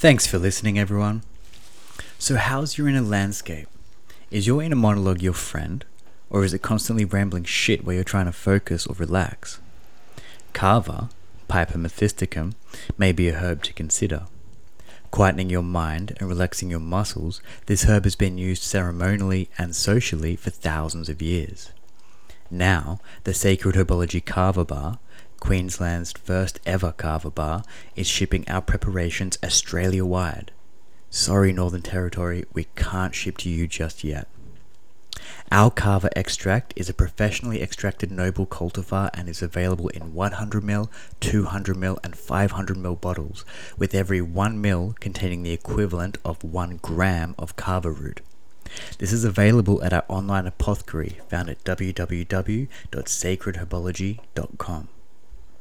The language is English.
Thanks for listening, everyone. So, how's your inner landscape? Is your inner monologue your friend, or is it constantly rambling shit where you're trying to focus or relax? Kava, Piper methysticum, may be a herb to consider. Quietening your mind and relaxing your muscles, this herb has been used ceremonially and socially for thousands of years. Now, the Sacred Herbology Kava Bar Queensland's first ever Kava bar, is shipping our preparations Australia wide. Sorry, Northern Territory, we can't ship to you just yet. Our Kava extract is a professionally extracted noble cultivar and is available in 100ml, 200ml, and 500ml bottles, with every 1ml containing the equivalent of 1 gram of Kava root. This is available at our online apothecary found at www.sacredherbology.com.